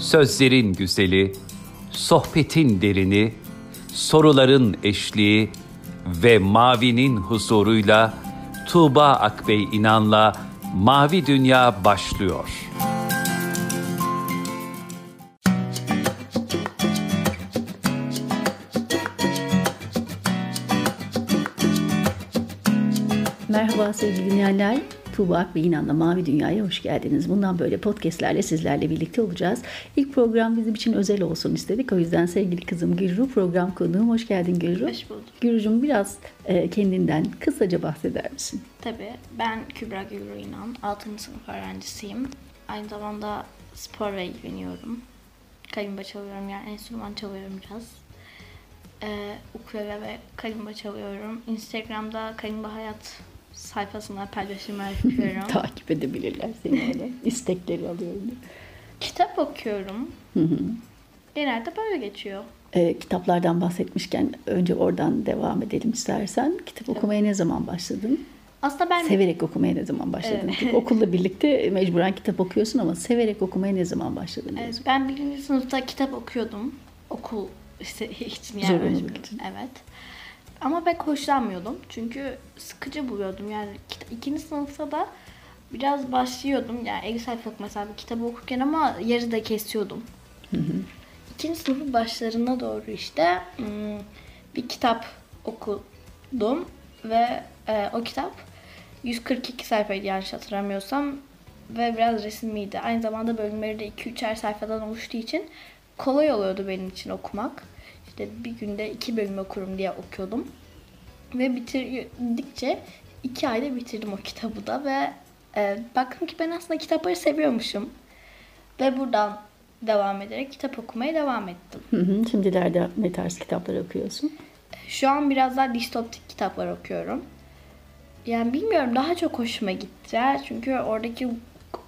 Sözlerin güzeli, sohbetin derini, soruların eşliği ve mavinin huzuruyla Tuğba Akbey İnan'la Mavi Dünya başlıyor. Merhaba sevgili dinleyenler. Tuğba Akbey İnan'la Mavi Dünya'ya hoş geldiniz. Bundan böyle podcastlerle sizlerle birlikte olacağız. İlk program bizim için özel olsun istedik. O yüzden sevgili kızım Gürru program konuğum. Hoş geldin Gürru. Hoş bulduk. Gürru'cum biraz e, kendinden kısaca bahseder misin? Tabii. Ben Kübra Gülru İnan. 6. sınıf öğrencisiyim. Aynı zamanda sporla ilgileniyorum. Kalimba çalıyorum yani enstrüman çalıyorum biraz. Ee, ukulele ve kalimba çalıyorum. Instagram'da kalimba hayat sayfasında paylaşımlar yapıyorum. Takip edebilirler seni orada. İstekleri alıyorum. Kitap okuyorum. Hı hı. Genelde böyle geçiyor. E, kitaplardan bahsetmişken önce oradan devam edelim istersen. Kitap okumaya ne zaman başladın? Aslında ben Severek okumaya ne zaman başladın? Evet. Okulla birlikte mecburen kitap okuyorsun ama severek okumaya ne zaman başladın? Evet, diyorsun. ben birinci sınıfta kitap okuyordum. Okul işte. Zorunluluk öğretmen- için. Evet. Ama pek hoşlanmıyordum. Çünkü sıkıcı buluyordum. Yani ikinci sınıfta da biraz başlıyordum. Yani 50 sayfalık mesela bir kitabı okurken ama yarıda kesiyordum. İkinci sınıfın başlarına doğru işte hmm, bir kitap okudum ve e, o kitap 142 sayfaydı yanlış hatırlamıyorsam ve biraz resimliydi. Aynı zamanda bölümleri de 2-3'er sayfadan oluştuğu için kolay oluyordu benim için okumak. İşte bir günde iki bölüm okurum diye okuyordum. Ve bitirdikçe iki ayda bitirdim o kitabı da ve e, baktım ki ben aslında kitapları seviyormuşum. Ve buradan devam ederek kitap okumaya devam ettim. Hı hı. Şimdilerde ne tarz kitaplar okuyorsun? Şu an biraz daha distoptik kitaplar okuyorum. Yani bilmiyorum daha çok hoşuma gitti. Çünkü oradaki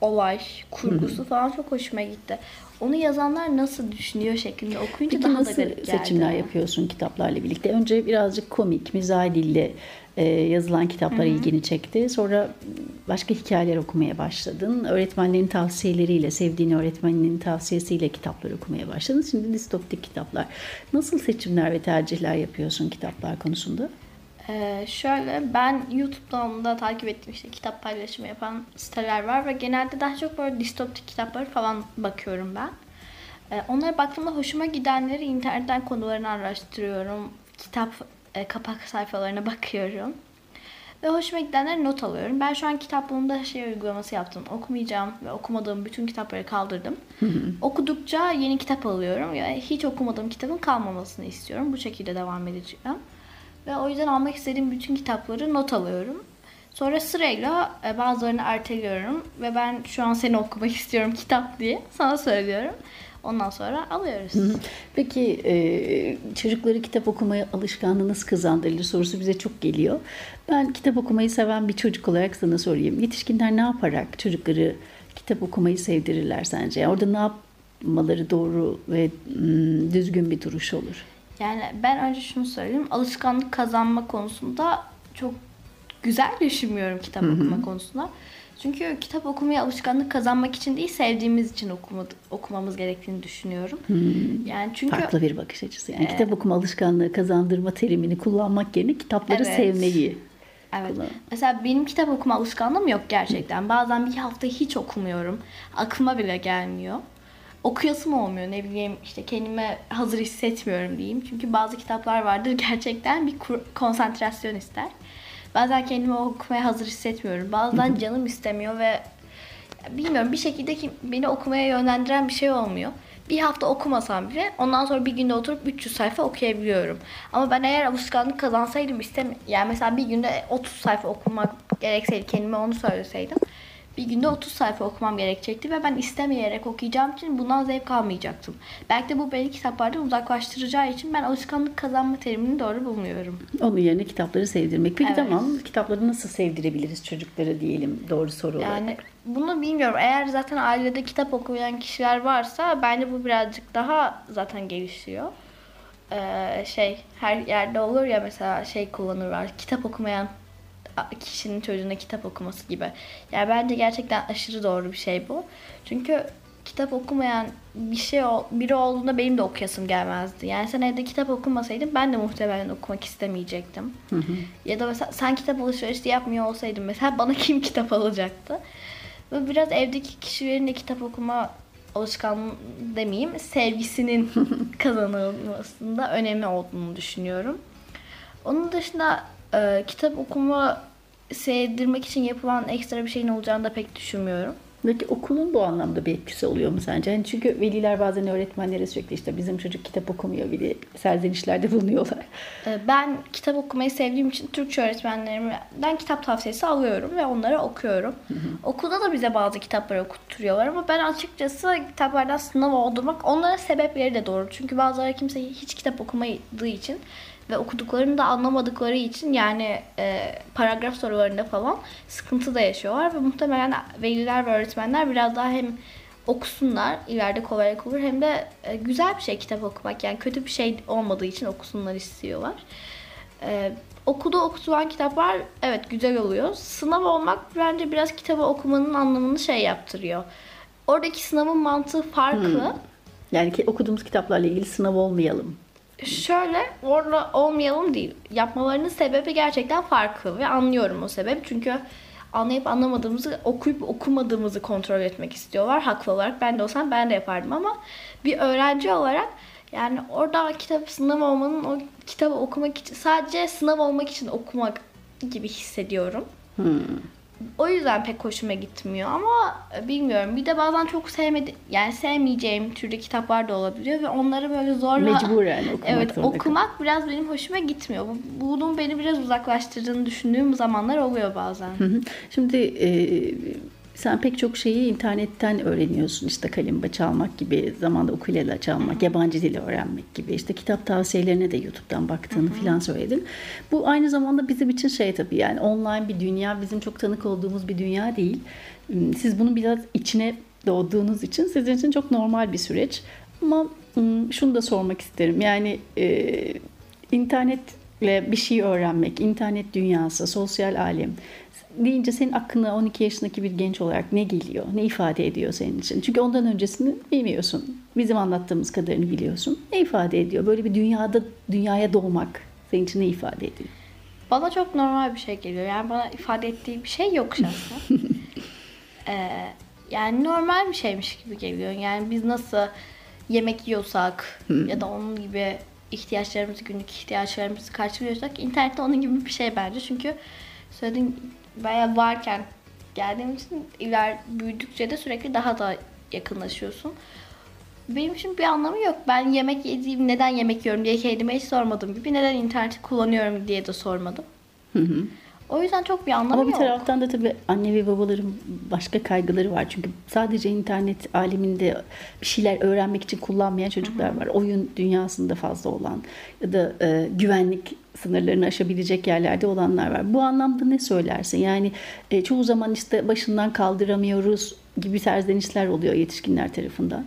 olay, kurgusu falan çok hoşuma gitti. Onu yazanlar nasıl düşünüyor şeklinde okuyunca Peki daha da nasıl garip geldi. seçimler yapıyorsun kitaplarla birlikte? Önce birazcık komik, mizah dille e, yazılan kitaplar ilgini çekti. Sonra başka hikayeler okumaya başladın. Öğretmenlerin tavsiyeleriyle, sevdiğin öğretmeninin tavsiyesiyle kitaplar okumaya başladın. Şimdi distoptik kitaplar. Nasıl seçimler ve tercihler yapıyorsun kitaplar konusunda? Ee, şöyle ben YouTube'dan da takip ettiğim işte kitap paylaşımı yapan siteler var ve genelde daha çok böyle distoptik kitapları falan bakıyorum ben. Ee, onlara baktığımda hoşuma gidenleri internetten konularını araştırıyorum. Kitap e, kapak sayfalarına bakıyorum. Ve hoşuma gidenleri not alıyorum. Ben şu an kitaplığımda şey uygulaması yaptım. Okumayacağım ve okumadığım bütün kitapları kaldırdım. Okudukça yeni kitap alıyorum. Yani hiç okumadığım kitabın kalmamasını istiyorum. Bu şekilde devam edeceğim. Ve o yüzden almak istediğim bütün kitapları not alıyorum. Sonra sırayla e, bazılarını erteliyorum. Ve ben şu an seni okumak istiyorum kitap diye sana söylüyorum. Ondan sonra alıyoruz. Peki e, çocukları kitap okumaya alışkanlığı nasıl kazandırılır sorusu bize çok geliyor. Ben kitap okumayı seven bir çocuk olarak sana sorayım. Yetişkinler ne yaparak çocukları kitap okumayı sevdirirler sence? Yani orada ne yapmaları doğru ve mm, düzgün bir duruş olur? Yani ben önce şunu söyleyeyim. Alışkanlık kazanma konusunda çok güzel düşünmüyorum kitap okuma konusunda. Çünkü kitap okumaya alışkanlık kazanmak için değil, sevdiğimiz için okuma, okumamız gerektiğini düşünüyorum. Yani çünkü Farklı bir bakış açısı. Yani kitap okuma alışkanlığı kazandırma terimini kullanmak yerine kitapları Evet. sevmeyi. Evet. Kullan- Mesela benim kitap okuma alışkanlığım yok gerçekten. Bazen bir hafta hiç okumuyorum. Aklıma bile gelmiyor. Okuyasım olmuyor ne bileyim işte kendime hazır hissetmiyorum diyeyim. Çünkü bazı kitaplar vardır gerçekten bir konsantrasyon ister. Bazen kendimi okumaya hazır hissetmiyorum. Bazen canım istemiyor ve bilmiyorum bir şekilde ki beni okumaya yönlendiren bir şey olmuyor. Bir hafta okumasam bile ondan sonra bir günde oturup 300 sayfa okuyabiliyorum. Ama ben eğer alışkanlık kazansaydım istem yani mesela bir günde 30 sayfa okumak gerekseydi kendime onu söyleseydim. Bir günde 30 sayfa okumam gerekecekti ve ben istemeyerek okuyacağım için bundan zevk almayacaktım. Belki de bu beni kitaplardan uzaklaştıracağı için ben alışkanlık kazanma terimini doğru bulmuyorum. Onun yerine kitapları sevdirmek. Peki Evet. tamam kitapları nasıl sevdirebiliriz çocuklara diyelim doğru soru olarak. Yani bunu bilmiyorum. Eğer zaten ailede kitap okuyan kişiler varsa bence bu birazcık daha zaten gelişiyor. Ee, şey her yerde olur ya mesela şey kullanırlar. Kitap okumayan kişinin çocuğuna kitap okuması gibi. Yani bence gerçekten aşırı doğru bir şey bu. Çünkü kitap okumayan bir şey biri olduğunda benim de okuyasım gelmezdi. Yani sen evde kitap okumasaydın ben de muhtemelen okumak istemeyecektim. Ya da mesela sen kitap alışverişi yapmıyor olsaydın mesela bana kim kitap alacaktı? Ve biraz evdeki kişilerin de kitap okuma alışkanlığı demeyeyim sevgisinin kazanılmasında önemli olduğunu düşünüyorum. Onun dışında e, kitap okuma sevdirmek için yapılan ekstra bir şeyin olacağını da pek düşünmüyorum. Peki okulun bu anlamda bir etkisi oluyor mu sence? Yani çünkü veliler bazen öğretmenlere sürekli işte bizim çocuk kitap okumuyor bile serzenişlerde bulunuyorlar. Ee, Ben kitap okumayı sevdiğim için Türkçe öğretmenlerimden kitap tavsiyesi alıyorum ve onları okuyorum. Okulda da bize bazı kitaplar okutturuyorlar ama ben açıkçası kitaplardan sınav oldurmak onların sebepleri de doğru. Çünkü bazıları kimse hiç kitap okumadığı için ve okuduklarını da anlamadıkları için yani e, paragraf sorularında falan sıkıntı da yaşıyorlar ve muhtemelen veliler ve öğretmenler biraz daha hem okusunlar ileride kolay olur hem de e, güzel bir şey kitap okumak yani kötü bir şey olmadığı için okusunlar istiyorlar. E, okulda okutulan kitaplar evet güzel oluyor. Sınav olmak bence biraz kitabı okumanın anlamını şey yaptırıyor. Oradaki sınavın mantığı farklı. Yani ki okuduğumuz kitaplarla ilgili sınav olmayalım. Şöyle orada olmayalım değil. Yapmalarının sebebi gerçekten farklı ve anlıyorum o sebep. Çünkü anlayıp anlamadığımızı, okuyup okumadığımızı kontrol etmek istiyorlar haklı olarak. Ben de olsam ben de yapardım ama bir öğrenci olarak yani orada kitap sınav olmanın o kitabı okumak için sadece sınav olmak için okumak gibi hissediyorum. O yüzden pek hoşuma gitmiyor ama e, bilmiyorum. Bir de bazen çok sevmedi yani sevmeyeceğim türde kitaplar da olabiliyor ve onları böyle zorla Mecburen okumak Evet, okumak biraz benim hoşuma gitmiyor. Bu- Bunun beni biraz uzaklaştırdığını düşündüğüm zamanlar oluyor bazen. Şimdi e, sen pek çok şeyi internetten öğreniyorsun. İşte kalimba çalmak gibi, zamanda ukulele çalmak, yabancı dili öğrenmek gibi. İşte kitap tavsiyelerine de YouTube'dan baktığını filan söyledin. Bu aynı zamanda bizim için şey tabii yani online bir dünya, bizim çok tanık olduğumuz bir dünya değil. Siz bunun biraz içine doğduğunuz için sizin için çok normal bir süreç. Ama ım, şunu da sormak isterim. Yani e, internetle bir şey öğrenmek, internet dünyası, sosyal alem deyince senin aklına 12 yaşındaki bir genç olarak ne geliyor? Ne ifade ediyor senin için? Çünkü ondan öncesini bilmiyorsun. Bizim anlattığımız kadarını biliyorsun. Ne ifade ediyor? Böyle bir dünyada dünyaya doğmak senin için ne ifade ediyor? Bana çok normal bir şey geliyor. Yani bana ifade ettiği bir şey yok şahsen. Ee, yani normal bir şeymiş gibi geliyor. Yani biz nasıl yemek yiyorsak ya da onun gibi ihtiyaçlarımızı, günlük ihtiyaçlarımızı karşılıyorsak internette onun gibi bir şey bence. Çünkü söylediğim bayağı varken geldiğim için iler büyüdükçe de sürekli daha da yakınlaşıyorsun. Benim için bir anlamı yok. Ben yemek yediğim, neden yemek yiyorum diye kendime hiç sormadım gibi. Neden interneti kullanıyorum diye de sormadım. O yüzden çok bir anlamı Ama bir yok. taraftan da tabii anne ve babaların başka kaygıları var. Çünkü sadece internet aleminde bir şeyler öğrenmek için kullanmayan çocuklar var. Oyun dünyasında fazla olan ya da e, güvenlik sınırlarını aşabilecek yerlerde olanlar var. Bu anlamda ne söylersin? Yani e, çoğu zaman işte başından kaldıramıyoruz gibi serzenişler oluyor yetişkinler tarafından.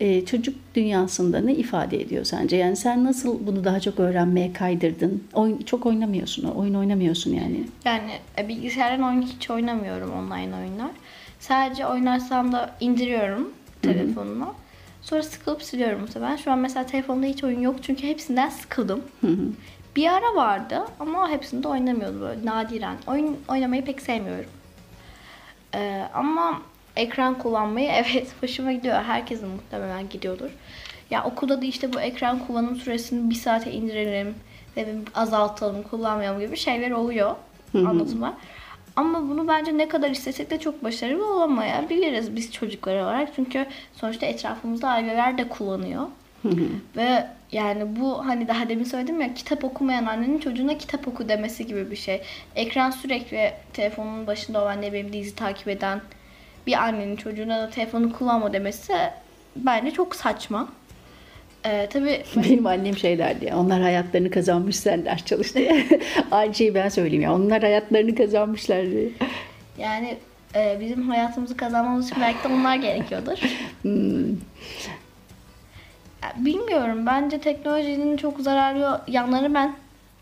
E, çocuk dünyasında ne ifade ediyor sence? Yani sen nasıl bunu daha çok öğrenmeye kaydırdın? Oyun, çok oynamıyorsun, oyun oynamıyorsun yani. Yani e, bilgisayardan oyun hiç oynamıyorum online oyunlar. Sadece oynarsam da indiriyorum telefonuma. Sonra sıkılıp siliyorum muhtemelen. Şu an mesela telefonda hiç oyun yok çünkü hepsinden sıkıldım. Bir ara vardı ama hepsinde oynamıyordum böyle nadiren. Oyun oynamayı pek sevmiyorum. Ee, ama ekran kullanmayı evet hoşuma gidiyor. Herkesin muhtemelen gidiyordur. Ya okulda da işte bu ekran kullanım süresini bir saate indirelim ve azaltalım, kullanmayalım gibi şeyler oluyor. Anlatımlar. Ama bunu bence ne kadar istesek de çok başarılı olamayabiliriz biz çocuklar olarak. Çünkü sonuçta etrafımızda aileler de kullanıyor. Ve yani bu hani daha demin söyledim ya kitap okumayan annenin çocuğuna kitap oku demesi gibi bir şey. Ekran sürekli telefonun başında olan ne bileyim dizi takip eden bir annenin çocuğuna da telefonu kullanma demesi bence çok saçma. Ee, tabii Benim annem şey derdi ya, onlar hayatlarını kazanmış sen ders çalış diye. Aynı şeyi ben söyleyeyim ya, onlar hayatlarını kazanmışlar diye. yani e, bizim hayatımızı kazanmamız için belki de onlar gerekiyordur. Ya, Bilmiyorum. Bence teknolojinin çok zararlı yanlarını ben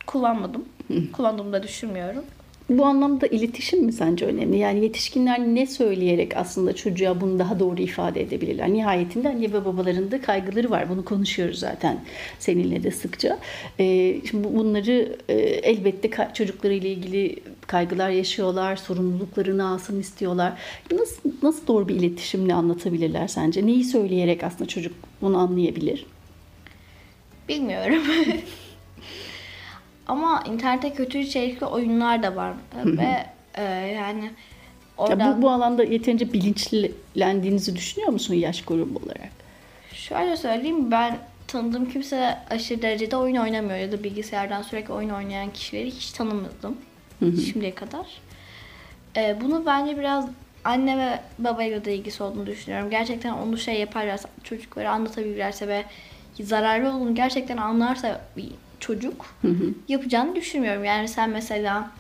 kullanmadım. Kullandığımı da düşünmüyorum. Bu anlamda iletişim mi sence önemli? Yani yetişkinler ne söyleyerek aslında çocuğa bunu daha doğru ifade edebilirler? Nihayetinde anne ve babaların da kaygıları var. Bunu konuşuyoruz zaten seninle de sıkça. Ee, şimdi bunları e, elbette çocuklarıyla ilgili kaygılar yaşıyorlar, sorumluluklarını alsın istiyorlar. Nasıl, nasıl doğru bir iletişimle anlatabilirler sence? Neyi söyleyerek aslında çocuk bunu anlayabilir? Bilmiyorum. Ama internette kötü içerikli oyunlar da var ve e, yani orada... Ya bu, bu alanda yeterince bilinçlendiğinizi düşünüyor musun yaş grubu olarak? Şöyle söyleyeyim ben tanıdığım kimse aşırı derecede oyun oynamıyor ya da bilgisayardan sürekli oyun oynayan kişileri hiç tanımadım şimdiye kadar. E, bunu bence biraz anne ve babayla da ilgisi olduğunu düşünüyorum. Gerçekten onu şey yaparlarsa, çocuklara anlatabilirlerse ve zararlı olduğunu gerçekten anlarsa bir çocuk hı hı. yapacağını düşünmüyorum. Yani sen mesela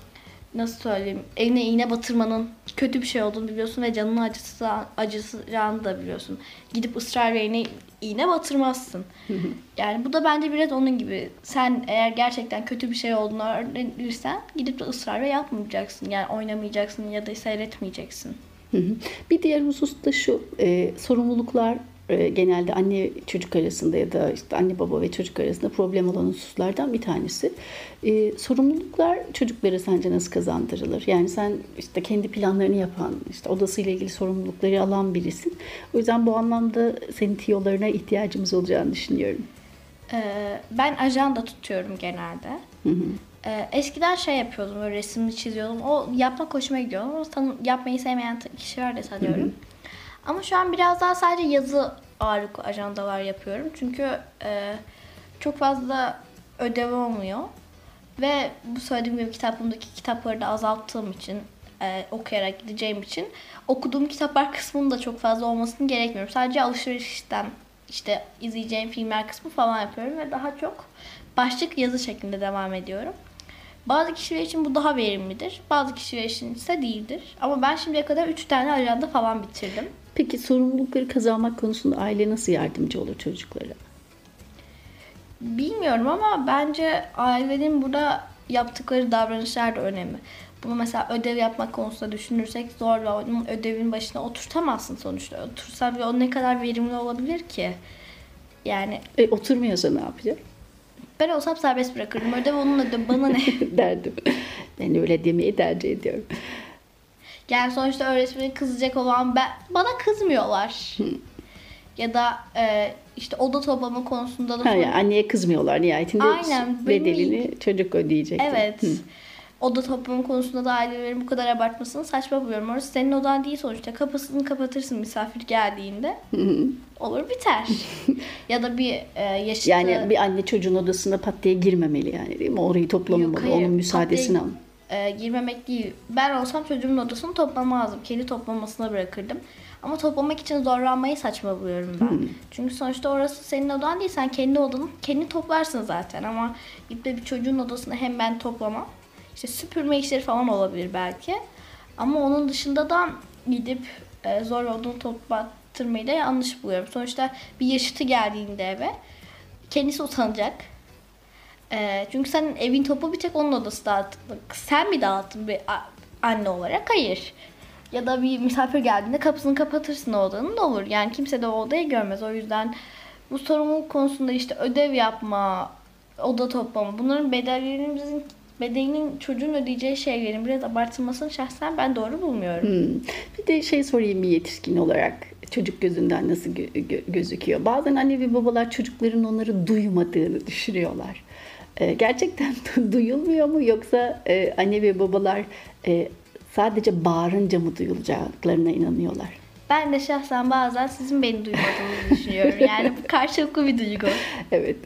nasıl söyleyeyim eline iğne batırmanın kötü bir şey olduğunu biliyorsun ve canını acısı, acısacağını da biliyorsun. Gidip ısrar ve iğne, batırmazsın. Hı hı. Yani bu da bence biraz onun gibi. Sen eğer gerçekten kötü bir şey olduğunu öğrenirsen gidip de ısrar ve yapmayacaksın. Yani oynamayacaksın ya da seyretmeyeceksin. Hı. Bir diğer husus da şu e, sorumluluklar genelde anne çocuk arasında ya da işte anne baba ve çocuk arasında problem olan hususlardan bir tanesi. Ee, sorumluluklar çocuklara sence nasıl kazandırılır? Yani sen işte kendi planlarını yapan, işte odasıyla ilgili sorumlulukları alan birisin. O yüzden bu anlamda senin tiyolarına ihtiyacımız olacağını düşünüyorum. Ee, ben ajanda tutuyorum genelde. Hı hı. Ee, eskiden şey yapıyordum, böyle resimli çiziyordum. O yapmak hoşuma gidiyor ama yapmayı sevmeyen kişiler de sanıyorum. Hı hı. Ama şu an biraz daha sadece yazı ağırlıklı ajandalar yapıyorum. Çünkü e, çok fazla ödev olmuyor. Ve bu söylediğim gibi kitaplığımdaki kitapları da azalttığım için e, okuyarak gideceğim için okuduğum kitaplar kısmının da çok fazla olmasını gerekmiyorum. Sadece alışverişten işte izleyeceğim filmler kısmı falan yapıyorum ve daha çok başlık yazı şeklinde devam ediyorum. Bazı kişiler için bu daha verimlidir. Bazı kişiler için ise değildir. Ama ben şimdiye kadar 3 tane ajanda falan bitirdim. Peki sorumlulukları kazanmak konusunda aile nasıl yardımcı olur çocuklara? Bilmiyorum ama bence ailenin burada yaptıkları davranışlar da önemli. Bunu mesela ödev yapmak konusunda düşünürsek zorla onun ödevin başına oturtamazsın sonuçta. Otursan ve o ne kadar verimli olabilir ki? Yani e, oturmuyorsa ne yapacak? Ben olsam serbest bırakırdım. Ödev onun ödevi bana ne? derdim. Ben öyle demeyi tercih ediyorum. Yani sonuçta öğretmeni kızacak olan ben, bana kızmıyorlar. ya da e, işte oda toplama konusunda da... Ha, yani anneye kızmıyorlar nihayetinde Aynen, bedelini benim... çocuk ödeyecek. Evet. Hı. Oda toplama konusunda da ailelerin bu kadar abartmasını saçma buluyorum. Orası senin odan değil sonuçta. Kapısını kapatırsın misafir geldiğinde. Olur biter. ya da bir e, yaşıtı... Yani bir anne çocuğun odasına pat diye girmemeli yani değil mi? Orayı toplamamalı. Yok, Onun müsaadesini al e, girmemek değil. Ben olsam çocuğumun odasını toplamazdım. Kendi toplamasına bırakırdım. Ama toplamak için zorlanmayı saçma buluyorum ben. Hmm. Çünkü sonuçta orası senin odan değil. Sen kendi odanı kendi toplarsın zaten. Ama gidip bir çocuğun odasını hem ben toplamam. İşte süpürme işleri falan olabilir belki. Ama onun dışında da gidip e, zor odunu toplattırmayı da yanlış buluyorum. Sonuçta bir yaşıtı geldiğinde eve kendisi utanacak e, çünkü senin evin topu bir tek onun odası dağıtıldı. Sen mi dağıttın bir anne olarak? Hayır. Ya da bir misafir geldiğinde kapısını kapatırsın o odanın da olur. Yani kimse de o odayı görmez. O yüzden bu sorumluluk konusunda işte ödev yapma, oda toplama bunların bedellerimizin bedelinin çocuğun ödeyeceği şeylerin biraz abartılmasını şahsen ben doğru bulmuyorum. Hmm. Bir de şey sorayım bir yetişkin olarak çocuk gözünden nasıl gö- gö- gözüküyor? Bazen anne ve babalar çocukların onları duymadığını düşünüyorlar. E, gerçekten duyulmuyor mu yoksa e, anne ve babalar e, sadece bağırınca mı duyulacaklarına inanıyorlar? Ben de şahsen bazen sizin beni duymadığınızı düşünüyorum. Yani bu karşılıklı bir duygu. evet.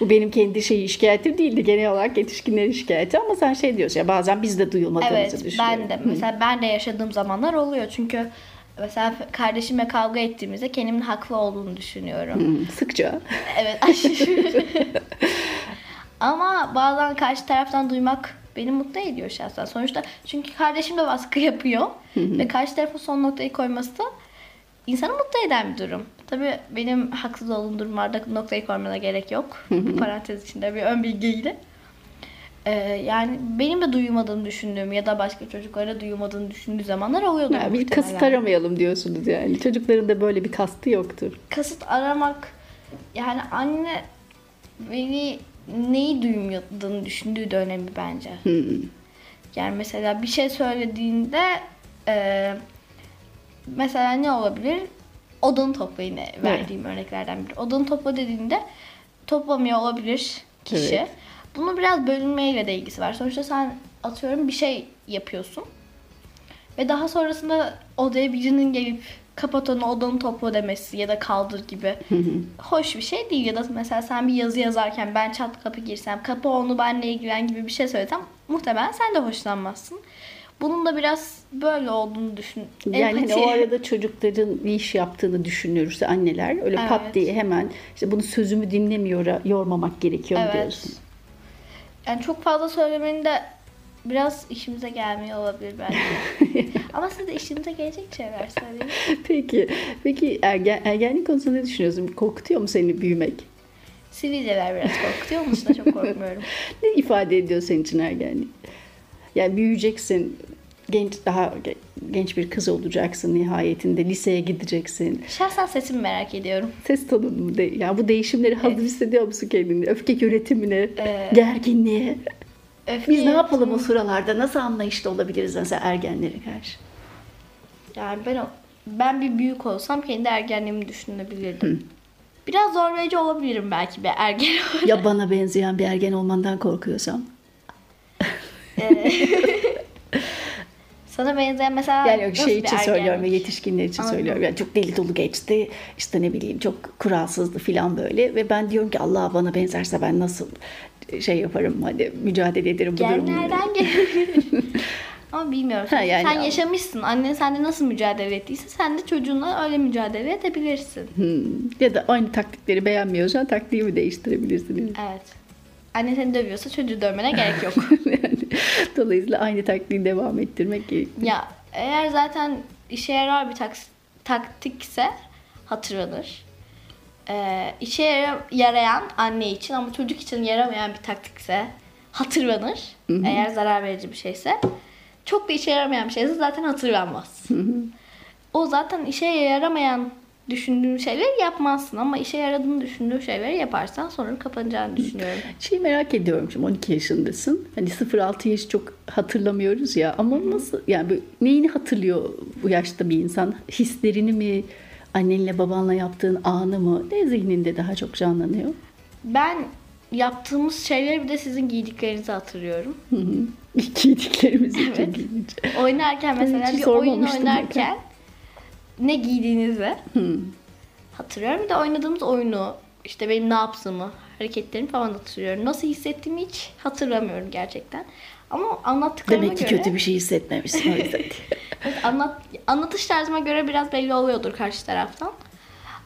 Bu benim kendi şeyi şikayetim değildi. Genel olarak yetişkinlerin şikayeti ama sen şey diyorsun ya bazen biz de duyulmadığımızı evet, düşünüyorum. Evet ben de. Mesela ben de yaşadığım zamanlar oluyor. Çünkü mesela kardeşimle kavga ettiğimizde kendimin haklı olduğunu düşünüyorum. Hmm, sıkça. Evet aşırı. Ama bazen karşı taraftan duymak beni mutlu ediyor şahsen. Sonuçta çünkü kardeşim de baskı yapıyor. ve karşı tarafa son noktayı koyması insanı mutlu eden bir durum. Tabii benim haksız olduğum durumlarda noktayı koymana gerek yok. Parantez içinde bir ön bilgiyle. Ee, yani benim de duymadığını düşündüğüm ya da başka çocuklara duymadığını düşündüğü zamanlar oluyordu. Yani bir kasıt aramayalım diyorsunuz yani. Çocukların da böyle bir kastı yoktur. Kasıt aramak yani anne beni neyi duymadığını düşündüğü de önemli bence. Hmm. Yani mesela bir şey söylediğinde e, mesela ne olabilir? Odanı topla yine verdiğim örneklerden biri. Odanı topla dediğinde toplamıyor olabilir kişi. Evet. Bunun biraz bölünmeyle de ilgisi var. Sonuçta sen atıyorum bir şey yapıyorsun. Ve daha sonrasında odaya birinin gelip kapat onu odanı topla demesi ya da kaldır gibi hoş bir şey değil. Ya da mesela sen bir yazı yazarken ben çat kapı girsem kapı onu benle ilgilen gibi bir şey söylesem muhtemelen sen de hoşlanmazsın. Bunun da biraz böyle olduğunu düşün. Yani hani Empati- o arada çocukların bir iş yaptığını düşünürse anneler öyle pat Evet. diye hemen işte bunu sözümü dinlemiyor yormamak gerekiyor Evet. diyorsun. Yani çok fazla söylemenin de biraz işimize gelmiyor olabilir belki. Ama siz de işinize gelecek şeyler söyleyin. Peki, peki ergen, ergenlik konusunda ne düşünüyorsun? Korkutuyor mu seni büyümek? Sivilceler biraz korkutuyor musun da çok korkmuyorum. Ne ifade ediyor senin için ergenlik? Yani büyüyeceksin, genç daha ge- genç bir kız olacaksın nihayetinde, liseye gideceksin. Şahsen sesimi merak ediyorum. Ses tonun mu? De, ya bu değişimleri hazır hissediyor musun kendini? Öfke yönetimine, Ee, gerginliğe. Öfke Biz ne yapalım o sıralarda? Nasıl anlayışlı olabiliriz mesela ergenlere karşı? Yani ben o- ben bir büyük olsam kendi ergenliğimi düşünebilirdim. Biraz zorlayıcı olabilirim belki bir ergen. Ya bana benzeyen bir ergen olmandan korkuyorsam? Sana benzeyen mesela Yani nasıl şey bir için söylüyorum ve yetişkinler için Anladım. söylüyorum. Yani çok deli dolu geçti. İşte ne bileyim çok kuralsızdı falan böyle. Ve ben diyorum ki Allah bana benzerse ben nasıl şey yaparım hani mücadele ederim bu durumla. Genlerden gelebilir. Ama bilmiyorum. Ha, yani sen ama- yaşamışsın. Annen sende nasıl mücadele ettiyse sen de çocuğunla öyle mücadele edebilirsin. Hmm. Ya da aynı taktikleri beğenmiyorsan taktiği değiştirebilirsiniz. Evet. Anne seni dövüyorsa çocuğu dövmene gerek yok. yani, dolayısıyla aynı taktiği devam ettirmek gerekiyor. ya eğer zaten işe yarar bir taks- taktikse hatırlanır. Ee, işe yara- yarayan anne için ama çocuk için yaramayan bir taktikse hatırlanır. Eğer zarar verici bir şeyse. Çok da işe yaramayan bir şeyse zaten hatırlanmaz. o zaten işe yaramayan düşündüğün şeyleri yapmazsın ama işe yaradığını düşündüğün şeyleri yaparsan sonra kapanacağını düşünüyorum. Şey merak ediyorum şimdi 12 yaşındasın. Hani 0-6 yaş çok hatırlamıyoruz ya ama nasıl yani neyini hatırlıyor bu yaşta bir insan? Hislerini mi? Annenle babanla yaptığın anı mı? Ne zihninde daha çok canlanıyor? Ben yaptığımız şeyleri bir de sizin giydiklerinizi hatırlıyorum. Hı hı. Giydiklerimiz çok Evet. ilginç. Oynarken mesela bir oyun oynarken ne giydiğinizi Hı. hatırlıyorum. Bir de oynadığımız oyunu işte benim ne yaptığımı, hareketlerimi falan hatırlıyorum. Nasıl hissettiğimi hiç hatırlamıyorum gerçekten. Ama anlattıklarıma Demek ki göre kötü bir şey hissetmemişsin o yüzden. Evet, anlat, anlatış tarzıma göre biraz belli oluyordur karşı taraftan.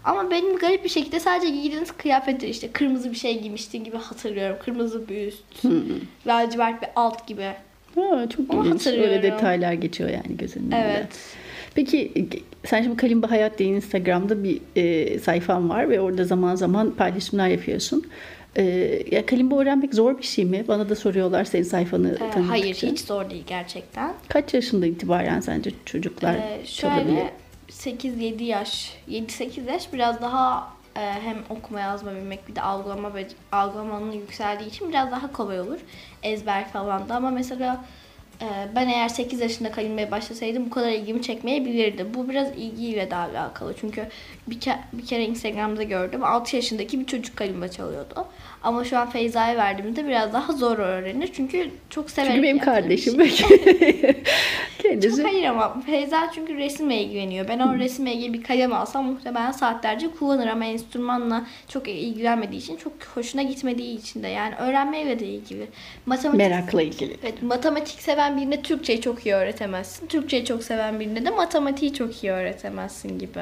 Ama benim garip bir şekilde sadece giydiğiniz kıyafetler işte kırmızı bir şey giymiştin gibi hatırlıyorum. Kırmızı bir üst, lacivert bir alt gibi. Ha, çok Ama ilginç. Öyle detaylar geçiyor yani gözünün önünde. Evet. Peki sen şimdi Kalimba Hayat diye Instagram'da bir e, sayfan var ve orada zaman zaman paylaşımlar yapıyorsun. E, ya Kalimba öğrenmek zor bir şey mi? Bana da soruyorlar senin sayfanı Ee, tanıdıkça. hayır hiç zor değil gerçekten. Kaç yaşında itibaren sence çocuklar Ee, şöyle 8-7 yaş, 7-8 yaş biraz daha e, hem okuma yazma bilmek bir de algılama algılamanın yükseldiği için biraz daha kolay olur. Ezber falan da ama mesela ben eğer 8 yaşında kalimeye başlasaydım bu kadar ilgimi çekmeyebilirdi. Bu biraz ilgiyle de alakalı. Çünkü bir, ke- bir kere Instagram'da gördüm 6 yaşındaki bir çocuk kalimba çalıyordu. Ama şu an Feyza'ya verdiğimde biraz daha zor öğrenir. Çünkü çok severek Çünkü benim kardeşim. şey. Kendisi Çok hayır ama Feyza çünkü resimle ilgileniyor. Ben o resimle ilgili bir kalem alsam muhtemelen saatlerce kullanır ama enstrümanla çok ilgilenmediği için, çok hoşuna gitmediği için de yani öğrenmeyle de ilgili. Matematik, merakla ilgili. evet, matematik seven birine Türkçeyi çok iyi öğretemezsin. Türkçeyi çok seven birine de matematiği çok iyi öğretemezsin gibi.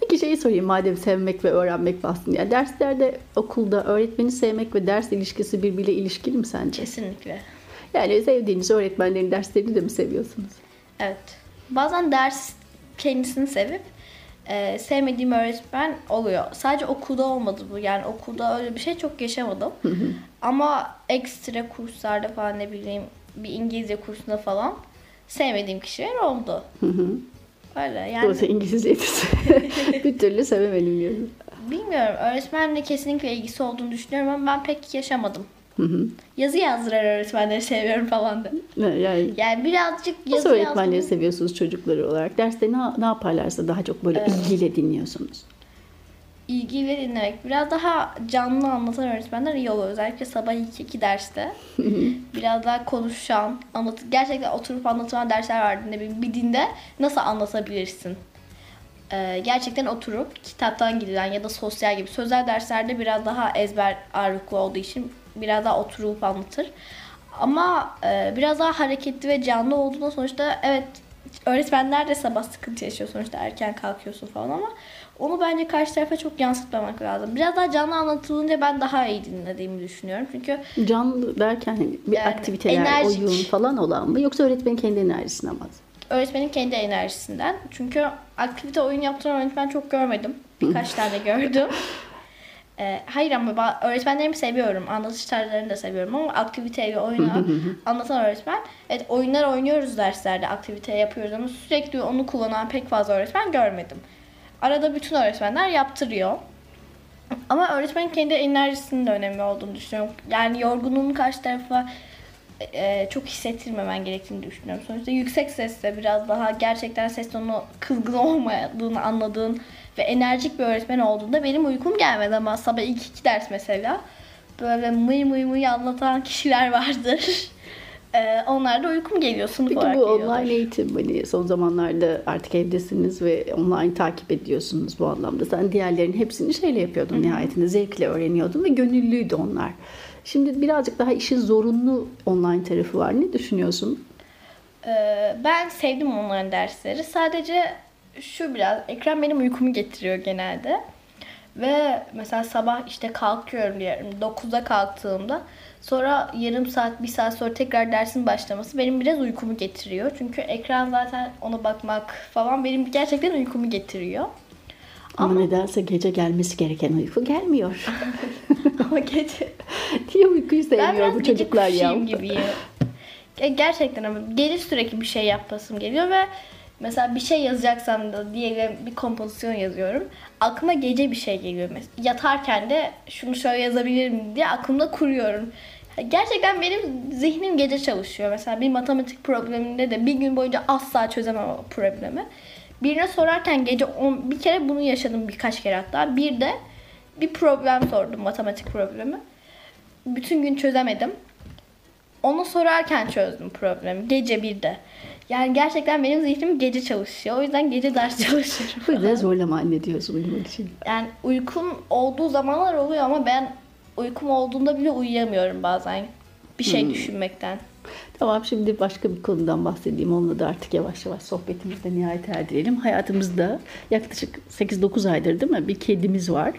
Peki şeyi sorayım madem sevmek ve öğrenmek bahsediyorsun. Yani derslerde okulda öğretmeni sevmek ve ders ilişkisi birbiriyle ilişkili mi sence? Kesinlikle. Yani sevdiğiniz öğretmenlerin derslerini de mi seviyorsunuz? Evet. Bazen ders kendisini sevip e, sevmediğim öğretmen oluyor. Sadece okulda olmadı bu. Yani okulda öyle bir şey çok yaşamadım. Ama ekstra kurslarda falan ne bileyim bir İngilizce kursunda falan sevmediğim kişiler oldu. Öyle yani Dolayısıyla İngilizceyi bir türlü sevemedim diyorum. bilmiyorum öğretmenle kesinlikle ilgisi olduğunu düşünüyorum ama ben pek yaşamadım. Yazı yazdıran öğretmenleri seviyorum falan da. Yani Yani birazcık nasıl yazı öğretmenleri yazdım. seviyorsunuz çocukları olarak? Derste ne, ne yaparlarsa daha çok böyle ilgiyle dinliyorsunuz. ilgi ve dinlemek. Biraz daha canlı anlatan öğretmenler iyi oluyor. Özellikle sabah ilk iki derste. Biraz daha konuşan, anlat gerçekten oturup anlatılan dersler vardı. Ne bileyim bir dinde nasıl anlatabilirsin? Ee, gerçekten oturup kitaptan gidilen ya da sosyal gibi sözel derslerde biraz daha ezber ağırlıklı olduğu için biraz daha oturup anlatır. Ama e, biraz daha hareketli ve canlı olduğunda sonuçta evet öğretmenler de sabah sıkıntı yaşıyor sonuçta erken kalkıyorsun falan ama onu bence karşı tarafa çok yansıtmamak lazım. Biraz daha canlı anlatılınca ben daha iyi dinlediğimi düşünüyorum. Çünkü Canlı derken hani bir Yani aktiviteler, enerjik. oyun falan olan mı? Yoksa öğretmenin kendi enerjisine mi? öğretmenin kendi enerjisinden. Çünkü aktivite oyun yaptıran öğretmen çok görmedim. Birkaç tane gördüm. Ee, hayır ama öğretmenlerimi seviyorum. Anlatış tarzlarını da seviyorum ama aktivite ve oyunu anlatan öğretmen. Evet oyunlar oynuyoruz derslerde aktivite yapıyoruz ama sürekli onu kullanan pek fazla öğretmen görmedim. Arada bütün öğretmenler yaptırıyor. Ama öğretmenin kendi enerjisinin de önemli olduğunu düşünüyorum. Yani yorgunluğunu karşı tarafa e, çok hissettirmemen gerektiğini düşünüyorum. Sonuçta yüksek sesle biraz daha gerçekten ses tonu kızgın olmadığını anladığın ve enerjik bir öğretmen olduğunda benim uykum gelmedi ama sabah ilk iki ders mesela böyle mıy mıy mıy anlatan kişiler vardır. E, onlar da uykum geliyor sınıf Peki olarak bu geliyordur. online eğitim hani son zamanlarda artık evdesiniz ve online takip ediyorsunuz bu anlamda. Sen diğerlerinin hepsini şeyle yapıyordun nihayetinde zevkle öğreniyordun ve gönüllüydü onlar. Şimdi birazcık daha işin zorunlu online tarafı var. Ne düşünüyorsun? Ee, ben sevdim onların dersleri. Sadece şu biraz ekran benim uykumu getiriyor genelde. Ve mesela sabah işte kalkıyorum diyelim 9'da kalktığımda sonra yarım saat bir saat sonra tekrar dersin başlaması benim biraz uykumu getiriyor. Çünkü ekran zaten ona bakmak falan benim gerçekten uykumu getiriyor. Ama, nedense gece gelmesi gereken uyku gelmiyor. Ama gece Diye uykuyu ben sevmiyor bu çocuklar ya. kuşuyum gibiyim. Ge- Gerçekten ama gece sürekli bir şey yapasım geliyor ve mesela bir şey yazacaksam da diyelim bir kompozisyon yazıyorum. Aklıma gece bir şey geliyor mesela. Yatarken de şunu şöyle yazabilirim diye aklımda kuruyorum. Gerçekten benim zihnim gece çalışıyor. Mesela bir matematik probleminde de bir gün boyunca asla çözemem o problemi. Birine sorarken gece on, bir kere bunu yaşadım birkaç kere hatta. Bir de bir problem sordum matematik problemi. Bütün gün çözemedim. Onu sorarken çözdüm problemi. Gece birde. Yani gerçekten benim zihnim gece çalışıyor. O yüzden gece ders Bu çalışıyorum. yüzden zorlama anne diyorsun uyumak için. yani uykum olduğu zamanlar oluyor ama ben uykum olduğunda bile uyuyamıyorum bazen. Bir şey düşünmekten. Tamam şimdi başka bir konudan bahsedeyim. Onunla da artık yavaş yavaş sohbetimizde nihayet erdirelim. Hayatımızda yaklaşık 8-9 aydır değil mi? Bir kedimiz var.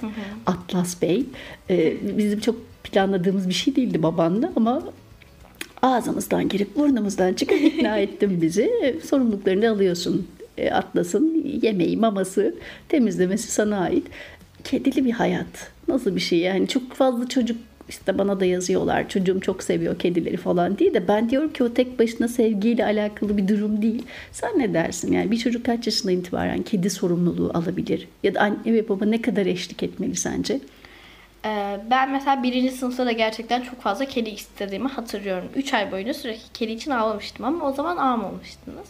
Atlas Bey. Ee, bizim çok planladığımız bir şey değildi babanla ama ağzımızdan girip burnumuzdan çıkıp ikna ettin bizi. Sorumluluklarını alıyorsun. E, Atlas'ın yemeği, maması, temizlemesi sana ait. Kedili bir hayat. Nasıl bir şey yani? Çok fazla çocuk işte bana da yazıyorlar. Çocuğum çok seviyor kedileri falan diye de ben diyorum ki o tek başına sevgiyle alakalı bir durum değil. Sen ne dersin? Yani bir çocuk kaç yaşından itibaren kedi sorumluluğu alabilir? Ya da anne ve baba ne kadar eşlik etmeli sence? Ee, ben mesela birinci sınıfta da gerçekten çok fazla kedi istediğimi hatırlıyorum. 3 ay boyunca sürekli kedi için ağlamıştım ama o zaman almamıştınız.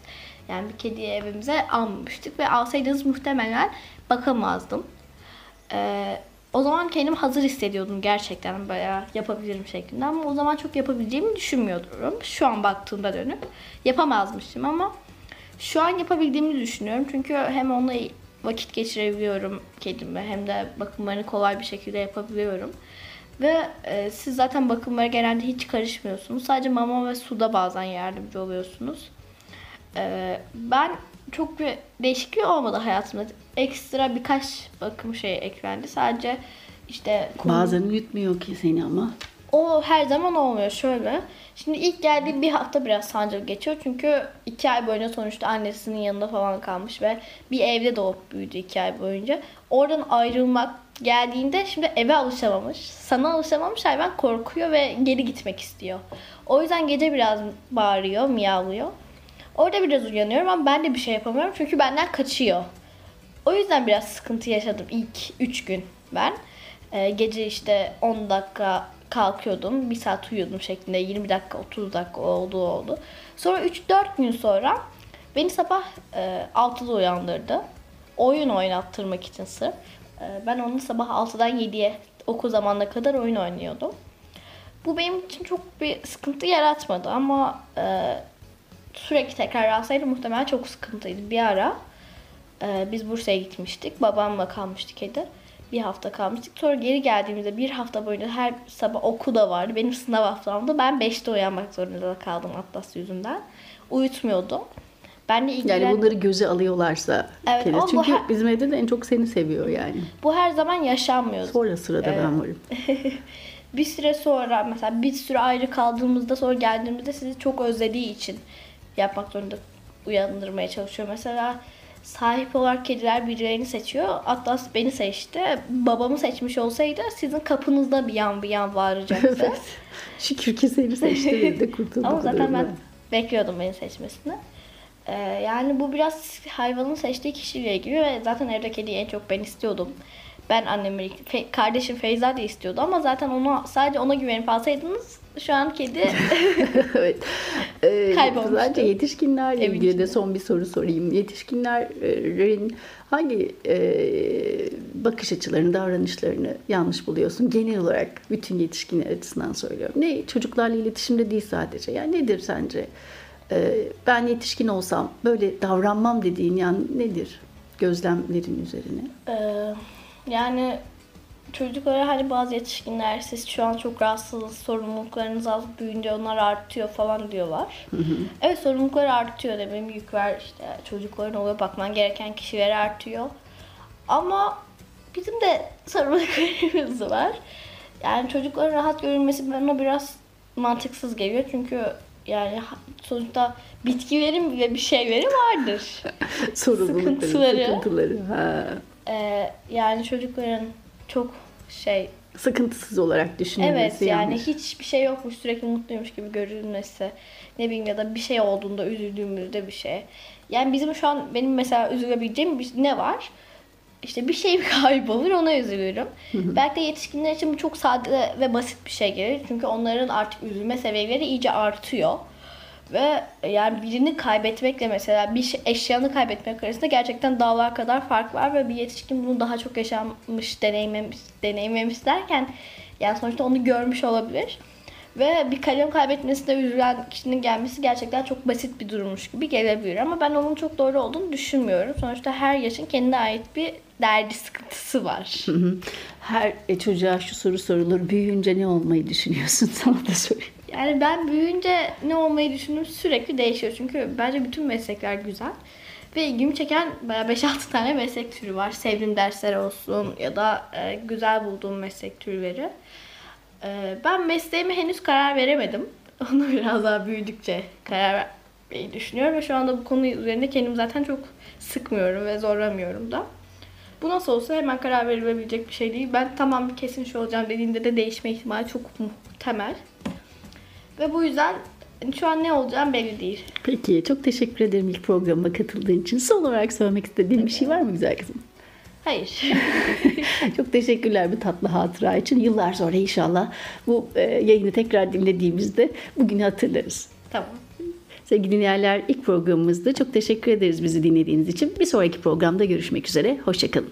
Yani bir kediyi evimize almamıştık ve alsaydınız muhtemelen bakamazdım. Ee, o zaman kendimi hazır hissediyordum gerçekten bayağı yapabilirim şeklinde ama o zaman çok yapabileceğimi düşünmüyordum. Şu an baktığımda dönüp yapamazmışım ama şu an yapabildiğimi düşünüyorum. Çünkü hem onunla vakit geçirebiliyorum kedime hem de bakımlarını kolay bir şekilde yapabiliyorum. Ve e, siz zaten bakımlara genelde hiç karışmıyorsunuz. Sadece mama ve suda bazen yardımcı oluyorsunuz. E, ben çok bir değişikliği olmadı hayatımda. Ekstra birkaç bakım şey eklendi. Sadece işte Bazen uyutmuyor ki seni ama. O her zaman olmuyor şöyle. Şimdi ilk geldiği bir hafta biraz sancılı geçiyor. Çünkü iki ay boyunca sonuçta annesinin yanında falan kalmış ve bir evde doğup büyüdü iki ay boyunca. Oradan ayrılmak geldiğinde şimdi eve alışamamış. Sana alışamamış hayvan korkuyor ve geri gitmek istiyor. O yüzden gece biraz bağırıyor, miyavlıyor. Orada biraz uyanıyorum ama ben de bir şey yapamıyorum çünkü benden kaçıyor. O yüzden biraz sıkıntı yaşadım ilk 3 gün ben. Ee, gece işte 10 dakika kalkıyordum. Bir saat uyuyordum şeklinde. 20 dakika 30 dakika oldu oldu. Sonra 3-4 gün sonra beni sabah e, 6'da uyandırdı. Oyun oynattırmak için sırf. E, ben onu sabah 6'dan 7'ye okul zamanına kadar oyun oynuyordum. Bu benim için çok bir sıkıntı yaratmadı ama e, sürekli tekrar alsaydı muhtemelen çok sıkıntıydı. Bir ara e, biz Bursa'ya gitmiştik. Babamla kalmıştık kedi. Bir hafta kalmıştık. Sonra geri geldiğimizde bir hafta boyunca her sabah okul da vardı. Benim sınav haftamda ben 5'te uyanmak zorunda kaldım Atlas yüzünden. Uyutmuyordum. Ben de ilgilen... Yani bunları göze alıyorlarsa Evet, kere. Çünkü her- bizim evde de en çok seni seviyor yani. Bu her zaman yaşanmıyordu. Sonra sırada ben varım. bir süre sonra mesela bir süre ayrı kaldığımızda sonra geldiğimizde sizi çok özlediği için yapmak zorunda uyandırmaya çalışıyor. Mesela sahip olarak kediler birilerini seçiyor. Atlas beni seçti. Babamı seçmiş olsaydı sizin kapınızda bir yan bir yan bağıracaktı. evet. Şükür ki seni seçti biz de kurtulduk. Ama zaten ben bekliyordum beni seçmesini. Ee, yani bu biraz hayvanın seçtiği kişiyle ilgili ve zaten evde kediyi en çok ben istiyordum. Ben annemi, Fe- kardeşim Feyza da istiyordu ama zaten ona sadece ona güvenip alsaydınız şu an kedi evet. Ee, Kaybolmuştu. Sadece yetişkinlerle Evin ilgili de içinde. son bir soru sorayım. Yetişkinlerin hangi e, bakış açılarını, davranışlarını yanlış buluyorsun? Genel olarak bütün yetişkinler açısından söylüyorum. Ne çocuklarla iletişimde değil sadece. Yani nedir sence? Ee, ben yetişkin olsam böyle davranmam dediğin yani nedir? Gözlemlerin üzerine. Ee, yani çocuklara hani bazı yetişkinler siz şu an çok rahatsız, sorumluluklarınız az büyüyünce onlar artıyor falan diyorlar. Evet sorumluluklar artıyor demeyin yük ver işte çocukların oluyor bakman gereken kişiler artıyor. Ama bizim de sorumluluklarımız var. Yani çocukların rahat görülmesi bana biraz mantıksız geliyor çünkü yani sonuçta bitkilerin bile bir şeyleri vardır. Sorumlulukları, Sıkıntıları. sıkıntıları. Ha. Ee, yani çocukların çok şey Sıkıntısız olarak düşünülmesi evet yani yanlış. hiçbir şey yokmuş sürekli mutluymuş gibi görülmesi ne bileyim ya da bir şey olduğunda üzüldüğümüzde bir şey. Yani bizim şu an benim mesela üzülebileceğim bir, ne var? İşte bir şey kaybolur ona üzülürüm. Belki de yetişkinler için bu çok sade ve basit bir şey gelir. Çünkü onların artık üzülme seviyeleri iyice artıyor. Ve yani birini kaybetmekle mesela bir şey, eşyanı kaybetmek arasında gerçekten dağlar kadar fark var ve bir yetişkin bunu daha çok yaşanmış, deneyimlemiş, deneyimlemiş derken yani sonuçta onu görmüş olabilir. Ve bir kalem kaybetmesine üzülen kişinin gelmesi gerçekten çok basit bir durummuş gibi gelebilir. Ama ben onun çok doğru olduğunu düşünmüyorum. Sonuçta her yaşın kendine ait bir derdi, sıkıntısı var. Her e, çocuğa şu soru sorulur. Büyüyünce ne olmayı düşünüyorsun? Sana da sorayım. Yani ben büyüyünce ne olmayı düşündüğüm sürekli değişiyor. Çünkü bence bütün meslekler güzel. Ve ilgimi çeken bayağı 5-6 tane meslek türü var. Sevdiğim dersler olsun ya da e, güzel bulduğum meslek türleri. E, ben mesleğime henüz karar veremedim. Onu biraz daha büyüdükçe karar vermeyi düşünüyorum. Ve şu anda bu konu üzerinde kendimi zaten çok sıkmıyorum ve zorlamıyorum da. Bu nasıl olsa hemen karar verilebilecek bir şey değil. Ben tamam kesin şu olacağım dediğinde de değişme ihtimali çok muhtemel. Ve bu yüzden şu an ne olacağım belli değil. Peki çok teşekkür ederim ilk programıma katıldığın için. Son olarak söylemek istediğin bir şey var mı güzel kızım? Hayır. Çok teşekkürler bu tatlı hatıra için. Yıllar sonra inşallah bu e, yayını tekrar dinlediğimizde bugünü hatırlarız. tamam. Sevgili dinleyenler ilk programımızda çok teşekkür ederiz bizi dinlediğiniz için. Bir sonraki programda görüşmek üzere. Hoşçakalın.